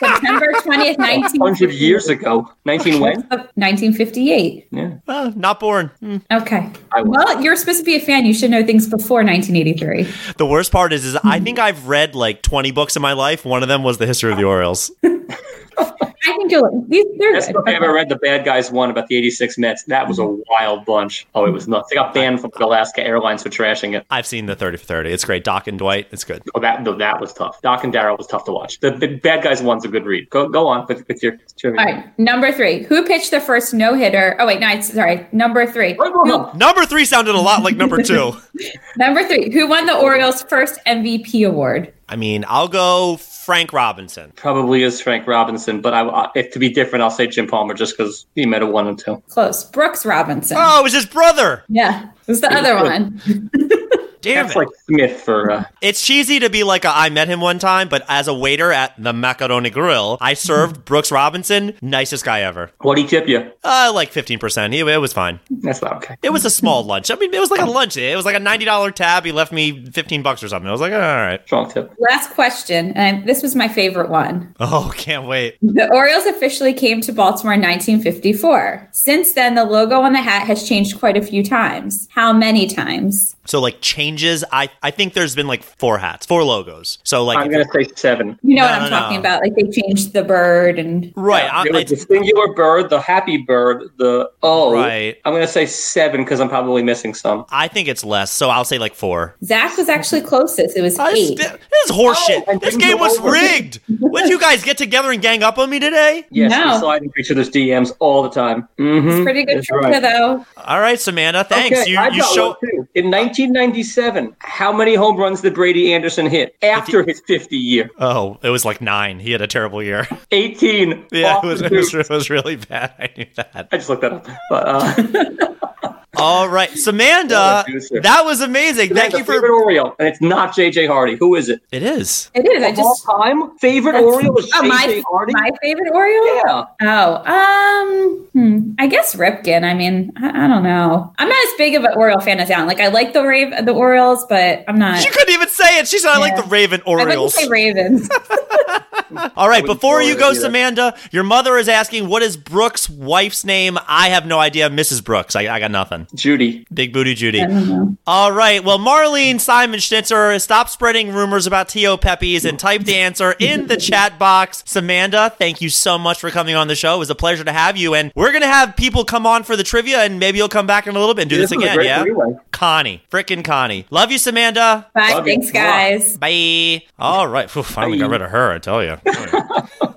[SPEAKER 1] September 20th,
[SPEAKER 3] 100 years ago. 19 when?
[SPEAKER 1] 1958.
[SPEAKER 3] Yeah.
[SPEAKER 2] Uh, not born. Hmm.
[SPEAKER 1] Okay. Well, you're supposed to be a fan. You should know things before 1983.
[SPEAKER 2] The worst part is, is I think I've read like 20 books in my life. One of them was the history of the Orioles.
[SPEAKER 1] I think you'll. These, they're
[SPEAKER 3] That's
[SPEAKER 1] good.
[SPEAKER 3] what I ever read. The bad guys one about the '86 Mets. That was a mm-hmm. wild bunch. Oh, it was nuts. They got banned from Alaska Airlines for trashing it.
[SPEAKER 2] I've seen the 30 for 30. It's great. Doc and Dwight. It's good.
[SPEAKER 3] Oh, that no, that was tough. Doc and Darryl was tough to watch. The, the bad guys one's a good read. Go go on with, with your trivia.
[SPEAKER 1] All right. Number three. Who pitched the first no hitter? Oh, wait. No, it's, sorry. Number three.
[SPEAKER 3] Go, go,
[SPEAKER 1] Who-
[SPEAKER 2] Number three sounded a lot like number two.
[SPEAKER 1] number three. Who won the Orioles' first MVP award?
[SPEAKER 2] I mean, I'll go Frank Robinson.
[SPEAKER 3] Probably is Frank Robinson, but I, I- if to be different, I'll say Jim Palmer just because he might a one and two.
[SPEAKER 1] Close. Brooks Robinson.
[SPEAKER 2] Oh, it was his brother.
[SPEAKER 1] Yeah. It was the other one.
[SPEAKER 2] Damn
[SPEAKER 3] That's
[SPEAKER 2] it.
[SPEAKER 3] like Smith for. Uh,
[SPEAKER 2] It's cheesy to be like, a, I met him one time, but as a waiter at the Macaroni Grill, I served Brooks Robinson, nicest guy ever.
[SPEAKER 3] what did he tip you?
[SPEAKER 2] Uh, like 15%. He, it was fine.
[SPEAKER 3] That's not okay.
[SPEAKER 2] It was a small lunch. I mean, it was like a lunch. It was like a $90 tab. He left me 15 bucks or something. I was like, all right.
[SPEAKER 3] Strong tip.
[SPEAKER 1] Last question. And this was my favorite one.
[SPEAKER 2] Oh, can't wait.
[SPEAKER 1] The Orioles officially came to Baltimore in 1954. Since then, the logo on the hat has changed quite a few times. How many times?
[SPEAKER 2] So, like, changes. I, I think there's been like four hats, four logos. So, like,
[SPEAKER 3] I'm gonna say seven.
[SPEAKER 1] You know
[SPEAKER 2] No,
[SPEAKER 1] what I'm
[SPEAKER 2] no,
[SPEAKER 1] talking
[SPEAKER 2] no.
[SPEAKER 1] about? Like they changed the bird and
[SPEAKER 2] right.
[SPEAKER 3] Yeah,
[SPEAKER 2] I,
[SPEAKER 3] there was the singular bird, the happy bird, the oh.
[SPEAKER 2] Right.
[SPEAKER 3] I'm gonna say seven because I'm probably missing some.
[SPEAKER 2] I think it's less. So, I'll say like four.
[SPEAKER 1] Zach was actually closest. It was
[SPEAKER 2] Uh,
[SPEAKER 1] eight.
[SPEAKER 2] This, this is horseshit.
[SPEAKER 3] Oh,
[SPEAKER 2] this game was
[SPEAKER 3] over.
[SPEAKER 2] rigged. Would you guys get together and gang up on me today?
[SPEAKER 3] Yes,
[SPEAKER 1] No.
[SPEAKER 3] we slide into each other's DMs all the time. Mm-hmm.
[SPEAKER 1] It's pretty good trivia
[SPEAKER 3] right.
[SPEAKER 1] though.
[SPEAKER 2] All right, Samantha. Thanks.
[SPEAKER 3] Okay,
[SPEAKER 2] you
[SPEAKER 3] I
[SPEAKER 2] you show.
[SPEAKER 3] In 1997, how many home runs did Brady Anderson hit after his 50 year?
[SPEAKER 2] Oh, it was like nine. He had a terrible year.
[SPEAKER 3] 18.
[SPEAKER 2] yeah, it was, it was, it was really bad. I knew that.
[SPEAKER 3] I just looked that up. But uh,
[SPEAKER 2] All right, Samantha. That was amazing. Thank
[SPEAKER 3] the
[SPEAKER 2] you
[SPEAKER 3] favorite
[SPEAKER 2] for.
[SPEAKER 3] Oriole, and it's not JJ Hardy. Who is it?
[SPEAKER 2] It is.
[SPEAKER 1] It is. I
[SPEAKER 3] Of all
[SPEAKER 1] just
[SPEAKER 3] time favorite
[SPEAKER 1] That's-
[SPEAKER 3] Oriole is
[SPEAKER 1] oh,
[SPEAKER 3] JJ
[SPEAKER 1] my,
[SPEAKER 3] Hardy.
[SPEAKER 1] my favorite Oriole.
[SPEAKER 3] yeah.
[SPEAKER 1] Oh, um, hmm, I guess Ripken. I mean, I, I don't know. I'm not as big of an Oriole fan as Alan. Like, I like the Rave, the Orioles, but I'm not.
[SPEAKER 2] She couldn't even say it. She said, "I like the Raven
[SPEAKER 1] I wouldn't
[SPEAKER 2] Orioles."
[SPEAKER 1] say Ravens.
[SPEAKER 2] All right, before you go,
[SPEAKER 3] either.
[SPEAKER 2] Samantha, your mother is asking, "What is Brooks' wife's name?" I have no idea. Mrs. Brooks. I, I got nothing.
[SPEAKER 3] Judy.
[SPEAKER 2] Big booty Judy.
[SPEAKER 1] I don't know.
[SPEAKER 2] All right. Well, Marlene Simon Schnitzer, stop spreading rumors about T.O. Peppies and type the answer in the chat box. Samantha, thank you so much for coming on the show. It was a pleasure to have you. And we're going to have people come on for the trivia, and maybe you'll come back in a little bit and do this
[SPEAKER 3] was
[SPEAKER 2] again. Yeah.
[SPEAKER 3] three-way.
[SPEAKER 2] Connie. Frickin' Connie. Love you, Samantha.
[SPEAKER 1] Bye.
[SPEAKER 3] Love you.
[SPEAKER 1] Thanks, guys.
[SPEAKER 2] Bye. All right. Phew, finally got rid of her, I tell you.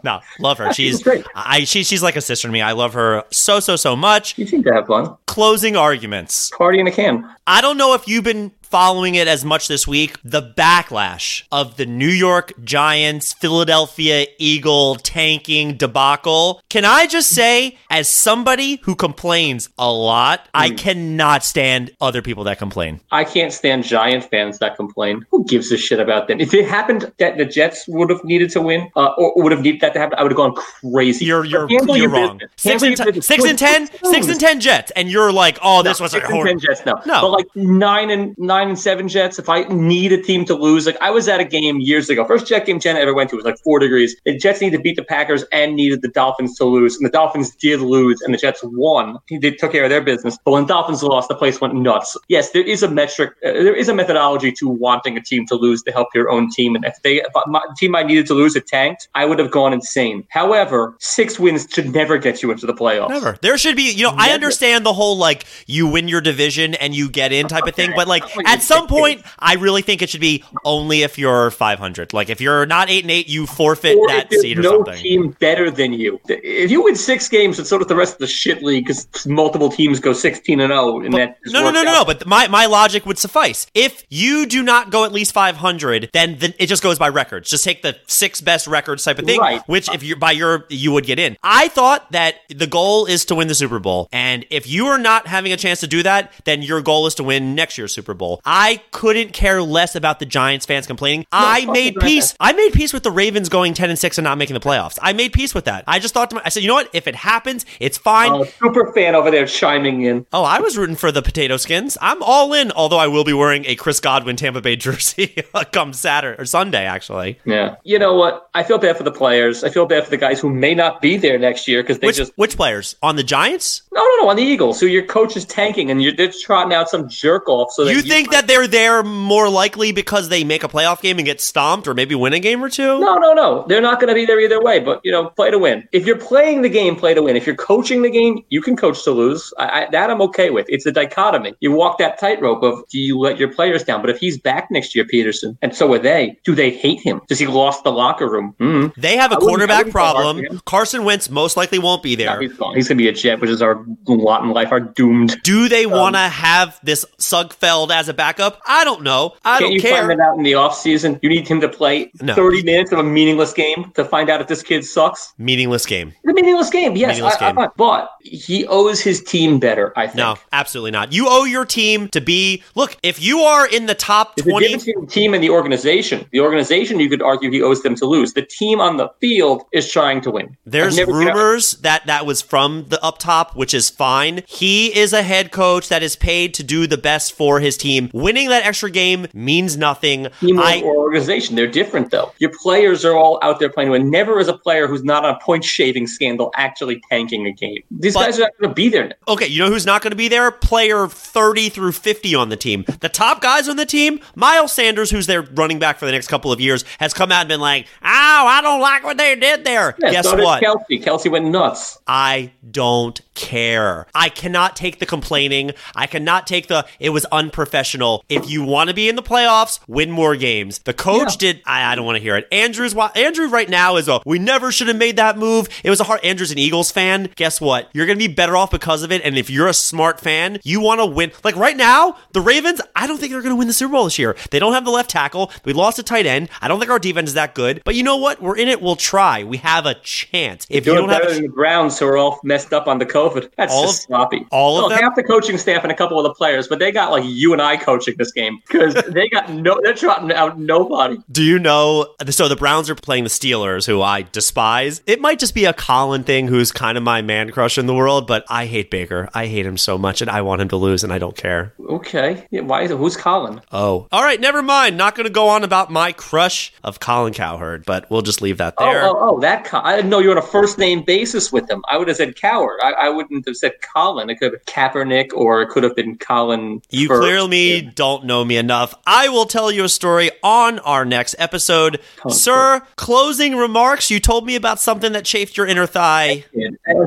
[SPEAKER 2] No, love her. She's
[SPEAKER 3] great.
[SPEAKER 2] I she, she's like a sister to me. I love her so so so much.
[SPEAKER 3] You seem to have fun.
[SPEAKER 2] Closing arguments.
[SPEAKER 3] Party in a can.
[SPEAKER 2] I don't know if you've been following it as much this week. The backlash of the New York Giants, Philadelphia Eagle tanking debacle. Can I just say, as somebody who complains a lot, I
[SPEAKER 3] Hmm.
[SPEAKER 2] cannot stand other people that complain.
[SPEAKER 3] I can't stand Giant fans that complain. Who gives a shit about them? If it happened that the Jets would have needed to win, uh, or would have needed that to happen, I would have gone crazy.
[SPEAKER 2] You're you're, you're
[SPEAKER 3] your
[SPEAKER 2] wrong. Six and ten, six and ten, six and ten Jets, and you're like, oh, this was a
[SPEAKER 3] six and
[SPEAKER 2] horrible.
[SPEAKER 3] ten Jets. No,
[SPEAKER 2] No.
[SPEAKER 3] but like nine and nine and seven Jets. If I need a team to lose, like I was at a game years ago, first Jet game Jen ever went to was like four degrees. The Jets needed to beat the Packers and needed the Dolphins to lose, and the Dolphins did lose, and the Jets won. They took care of their business, but when Dolphins lost, the place went nuts. Yes, there is a metric, uh, there is a methodology to wanting a team to lose to help your own team, and if they if my team I needed to lose it tanked, I would have gone insane. However, six wins should never get you into the playoffs.
[SPEAKER 2] Never. There should be, you know, I understand the whole like you win your division and you get in type of thing, but Like, at some point, I really think it should be only if you're 500. Like if you're not eight and eight, you forfeit
[SPEAKER 3] or
[SPEAKER 2] that
[SPEAKER 3] if there's
[SPEAKER 2] seat or
[SPEAKER 3] no
[SPEAKER 2] something.
[SPEAKER 3] team better than you. If you win six games, it's sort of the rest of the shit league because multiple teams go sixteen and zero, and that
[SPEAKER 2] No, no, no, no,
[SPEAKER 3] out.
[SPEAKER 2] no. But my, my logic would suffice. If you do not go at least 500, then the, it just goes by records. Just take the six best records type of thing,
[SPEAKER 3] Right.
[SPEAKER 2] which if you're by your, you would get in. I thought that the goal is to win the Super Bowl. And if you are not having a chance to do that, then your goal is to win next year's Super Bowl. I couldn't care less about the Giants fans complaining. I made peace. I made peace with the Ravens going 10 and 6 and not making the playoffs. I made peace with that. I just thought to myself, I said, you know what? If it happens, it's fine.
[SPEAKER 3] Uh, super fan over there chiming in.
[SPEAKER 2] Oh, I was rooting for the potato skins. I'm all in, although I will be wearing a Chris Godwin Tampa Bay jersey come Saturday or Sunday, actually.
[SPEAKER 3] Yeah, you know what? I feel bad for the players. I feel bad for the guys who may not be there next year because they
[SPEAKER 2] Which
[SPEAKER 3] just
[SPEAKER 2] which players on the Giants?
[SPEAKER 3] No, no, no on the Eagles. So your coach is tanking and you're they're trotting out some jerk off. So that
[SPEAKER 2] You think that they're there more likely because they make a playoff game and get stomped, or maybe win a game or two?
[SPEAKER 3] No, no, no. They're not going to be there either way. But you know, play to win. If you're playing the game, play to win. If you're coaching the game, you can coach to lose. I, I, that I'm okay with. It's a dichotomy. You walk that tightrope of do you let your players down? But if he's back next year, Pederson, and so are they, do they hate him? Does he lost the locker room? Mm.
[SPEAKER 2] They have a
[SPEAKER 3] I
[SPEAKER 2] quarterback
[SPEAKER 3] wouldn't go hard
[SPEAKER 2] problem. Carson Wentz most likely won't be
[SPEAKER 3] No,
[SPEAKER 2] there.
[SPEAKER 3] he's gone. He's going to be a Jet, which is our lot in life, are doomed.
[SPEAKER 2] Do they
[SPEAKER 3] Um,
[SPEAKER 2] want to have this Sudfeld as a backup? I don't know. I
[SPEAKER 3] Can't
[SPEAKER 2] don't
[SPEAKER 3] you
[SPEAKER 2] care.
[SPEAKER 3] find that out in the offseason? You need him to play
[SPEAKER 2] No.
[SPEAKER 3] 30 minutes of a meaningless game to find out if this kid sucks?
[SPEAKER 2] Meaningless game.
[SPEAKER 3] The meaningless game, yes.
[SPEAKER 2] Meaningless
[SPEAKER 3] I- I-
[SPEAKER 2] game.
[SPEAKER 3] but he owes his team better, I think.
[SPEAKER 2] No, absolutely not. You owe your team to be. Look, if you are in the top
[SPEAKER 3] a
[SPEAKER 2] 20.
[SPEAKER 3] difference the team and the organization. The organization, you could argue, he owes them to lose. The team on the field is trying to win.
[SPEAKER 2] There's
[SPEAKER 3] I've never seen a-
[SPEAKER 2] rumors that that was from the up top, which is fine. He is a head coach that is paid to do the best for his team. Winning that extra game means nothing.
[SPEAKER 3] Team or-
[SPEAKER 2] I
[SPEAKER 3] or organization. They're different, though. Your players are all out there playing to. Never is a player who's not on a point shaving scandal actually tanking a game. These
[SPEAKER 2] But-
[SPEAKER 3] guys are not going to be there.
[SPEAKER 2] okay. You know who's not going to be there? Player 30 through 50 on the team. The top guys on the team, Miles Sanders, who's their running back for the next couple of years, has come out and been like, "Oh, I don't like what they did there."
[SPEAKER 3] Yeah,
[SPEAKER 2] Guess
[SPEAKER 3] so
[SPEAKER 2] what?
[SPEAKER 3] Kelce. Kelce went nuts.
[SPEAKER 2] I don't care. I cannot take the complaining. I cannot take the it was unprofessional. If you want to be in the playoffs, win more games. The coach
[SPEAKER 3] Yeah.
[SPEAKER 2] did. I, I don't want to hear it. Andrews. wa- Andrew right now is a. We never should have made that move. It was a hard. Andrew's an Eagles fan. Guess what? You're gonna be better off because of it. And if you're a smart fan, you want to win. Like right now, the Ravens. I don't think they're gonna win the Super Bowl this year. They don't have the left tackle. We lost a tight end. I don't think our defense is that good. But you know what? We're in it. We'll try. We have a chance. If you don't have
[SPEAKER 3] better
[SPEAKER 2] a
[SPEAKER 3] than the Browns, we're all messed up on the COVID. That's
[SPEAKER 2] All
[SPEAKER 3] just
[SPEAKER 2] of-
[SPEAKER 3] sloppy.
[SPEAKER 2] all of them?
[SPEAKER 3] half the coaching staff and a couple of the players, but they got like you and I coaching this game because they got no. They're trotting out nobody.
[SPEAKER 2] Do you know? So the Browns are playing the Steelers, who I despise. It might just be a Colin thing, who's kind of my man crush in the world, but I hate Baker. I hate him so much, and I want him to lose, and I don't care.
[SPEAKER 3] Okay, yeah, why is it? Who's Colin?
[SPEAKER 2] Oh, all right, never mind. Not going to go on about my crush of Colin Cowherd, but we'll just leave that
[SPEAKER 3] Oh,
[SPEAKER 2] there.
[SPEAKER 3] oh, oh, that. Co- I didn't know you were on a first name basis with him. I would have said Coward. I, I wouldn't have said Colin. It could have been Kaepernick or it could have been Colin.
[SPEAKER 2] You
[SPEAKER 3] Firth.
[SPEAKER 2] clearly don't know me enough. I will tell you a story on our next episode.
[SPEAKER 3] Tons
[SPEAKER 2] Sir, closing remarks. You told me about something that chafed your inner thigh.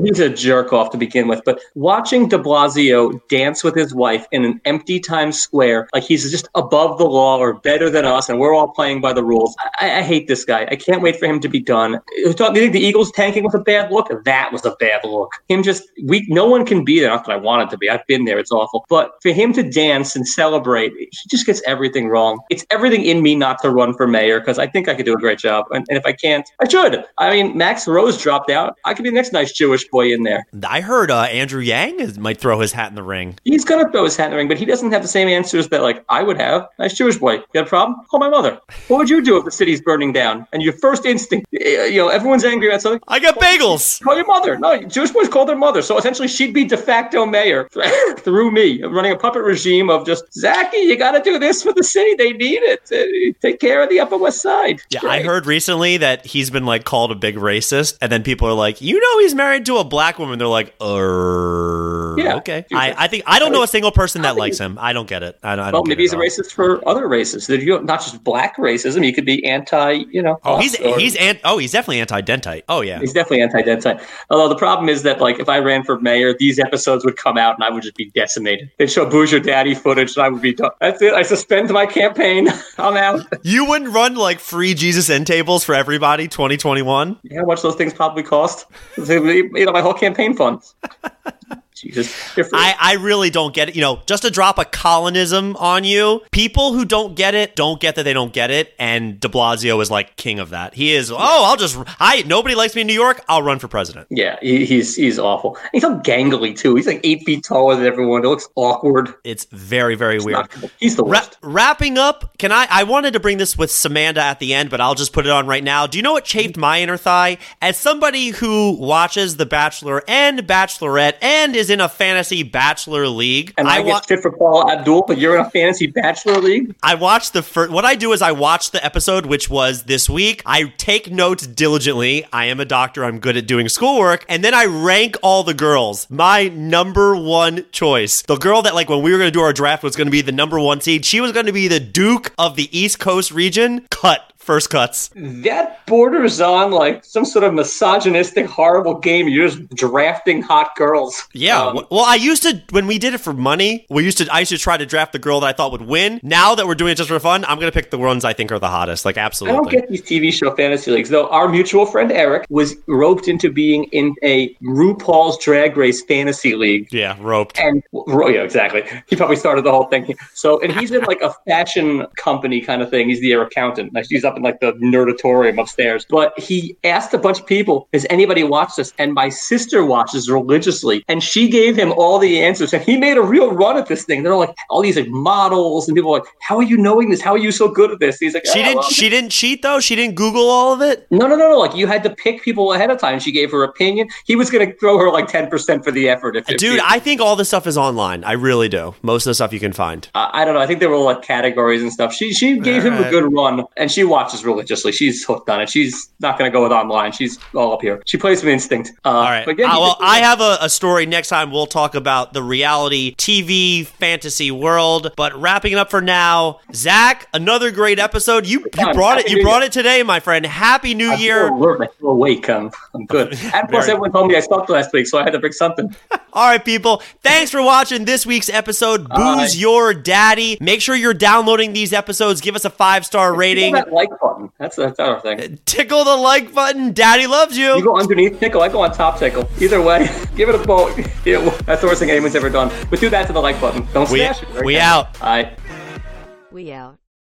[SPEAKER 3] He's a jerk off to begin with, but watching De Blasio dance with his wife in an empty Times Square, like he's just above the law or better than us, and we're all playing by the rules. I, I hate this guy. I can't wait for him to be done. Do you think the Eagles tanking was a bad look? That was a bad look. Him just we no one can be there. Not that I wanted to be. I've been there. It's awful. But for him to dance and celebrate, he just gets everything wrong. It's everything in me not to run for mayor because I think I could do a great job. And, and if I can't, I should. I mean, Max Rose dropped out. I could be the next nice Jewish boy in there.
[SPEAKER 2] I heard uh, Andrew Yang might throw his hat in the ring.
[SPEAKER 3] He's gonna throw his hat in the ring, but he doesn't have the same answers that like I would have. Nice Jewish boy. You got a problem? Call my mother. What would you do if the city's burning down and your first instinct, eh, you know, everyone's angry about something?
[SPEAKER 2] I got bagels.
[SPEAKER 3] Call your mother. No, Jewish boys call their mother. So essentially, she'd be de facto mayor through me, running a puppet regime of just Zachy. You got to do this for the city. They need it. Uh, Take care of the Upper West Side.
[SPEAKER 2] Yeah, I heard recently that he's been like called a big racist, and then people are like, "You know, he's married to a black woman." They're like, "Er,
[SPEAKER 3] Yeah.
[SPEAKER 2] okay." I, I think I don't know a single person that likes him. I don't get it. I don't. I don't
[SPEAKER 3] Well, maybe he's a racist for other races. Not just black racism. He could be anti. You know.
[SPEAKER 2] Oh, he's
[SPEAKER 3] or-
[SPEAKER 2] he's an, oh he's definitely anti-dentite. Oh yeah.
[SPEAKER 3] He's definitely anti-dentite. Although the problem is that, like, if I ran for mayor, these episodes would come out and I would just be decimated. They'd show Bouger Daddy footage and I would be done. That's it. I suspend my campaign. I'm out.
[SPEAKER 2] You wouldn't run like free Jesus end tables for everybody 2021.
[SPEAKER 3] Yeah, how much those things probably cost? You know, my whole campaign fund. Jesus.
[SPEAKER 2] I, I really don't get it. You know, just to drop a colonism on you, people who don't get it don't get that they don't get it. And de Blasio is like king of that. He is, oh, I'll just, I, nobody likes me in New York. I'll run for president.
[SPEAKER 3] yeah, he, he's he's awful. He's so gangly too. He's like eight feet taller than everyone. It looks awkward.
[SPEAKER 2] It's very, very weird.
[SPEAKER 3] Not. He's the
[SPEAKER 2] Ra-
[SPEAKER 3] worst.
[SPEAKER 2] wrapping up, can I? I wanted to bring this with Samanda at the end, but I'll just put it on right now. Do you know what chafed my inner thigh? As somebody who watches The Bachelor and Bachelorette and is in a fantasy Bachelor league,
[SPEAKER 3] And I,
[SPEAKER 2] I, wa-
[SPEAKER 3] get fit for Paul Abdul, but you're in a fantasy bachelor league.
[SPEAKER 2] I watched the first. What I do is I watch the episode, which was this week. I take notes diligently. I am a doctor. I'm good at doing schoolwork, and then I rank all the girls. My number one choice, the girl that like when we were going to do our draft was going to be the number one seed. She was going to be the Duke of the East Coast region. Cut first cuts.
[SPEAKER 3] That borders on like some sort of misogynistic, horrible game. You're just drafting hot girls.
[SPEAKER 2] Yeah.
[SPEAKER 3] Um,
[SPEAKER 2] well, I used to when we did it for money. We used to. I used to try to draft the girl that I thought would win. Now that we're doing it just for fun, I'm going to pick the ones I think are the hottest. Like absolutely.
[SPEAKER 3] I don't get these TV show fantasy leagues, though. Our mutual friend Eric was roped into being in a RuPaul's Drag Race fantasy league.
[SPEAKER 2] yeah, roped.
[SPEAKER 3] And well, yeah, exactly. He probably started the whole thing. So, and he's in like a fashion company kind of thing. He's the air accountant. Like he's up in like the nerdatorium upstairs. But he asked a bunch of people, "Has anybody watched this?" And my sister watches religiously, and she gave him all the answers. And he made a real run at this thing. They're like all these like models, and people are like, "How are you knowing this? How are you so good at this?" He's like,
[SPEAKER 2] She
[SPEAKER 3] "Oh,
[SPEAKER 2] didn't.
[SPEAKER 3] well,
[SPEAKER 2] She didn't cheat though. She didn't Google all of it.
[SPEAKER 3] no, no, no, no. Like you had to pick people ahead of time. She gave her opinion. He was going to throw her like ten percent for the effort.
[SPEAKER 2] Dude, I think all this stuff is online. I really do. Most of the stuff you can find.
[SPEAKER 3] I, I don't know. I think there were like categories and stuff. She she gave him a
[SPEAKER 2] uh,
[SPEAKER 3] good run, and she watches religiously. She's hooked on it. She's not going to go with online. She's all up here. She plays with instinct. Uh,
[SPEAKER 2] All right. Uh, well, I have a, a story next time. We'll talk about the reality TV fantasy world. But wrapping it up for now, Zach, another great episode. You you brought it. You brought it today, my friend. Happy New
[SPEAKER 3] I
[SPEAKER 2] Year.
[SPEAKER 3] alert. I feel awake. I'm, I'm good. And plus,
[SPEAKER 2] Very-
[SPEAKER 3] everyone told me I slept last week, so I had to bring something.
[SPEAKER 2] All right, people. Thanks for watching this week's episode. Booze your daddy. Make sure you're downloading these episodes. Give us a five star rating.
[SPEAKER 3] That like button. That's that's our thing.
[SPEAKER 2] Uh, tickle the like button. Daddy loves
[SPEAKER 3] You
[SPEAKER 2] you.
[SPEAKER 3] go underneath tickle. I go on top tickle. Either way, give it a vote. Ew, that's the worst thing anyone's ever done. But do that to the like button. Don't
[SPEAKER 2] We,
[SPEAKER 3] smash it.
[SPEAKER 2] we out.
[SPEAKER 3] All right.
[SPEAKER 4] We out.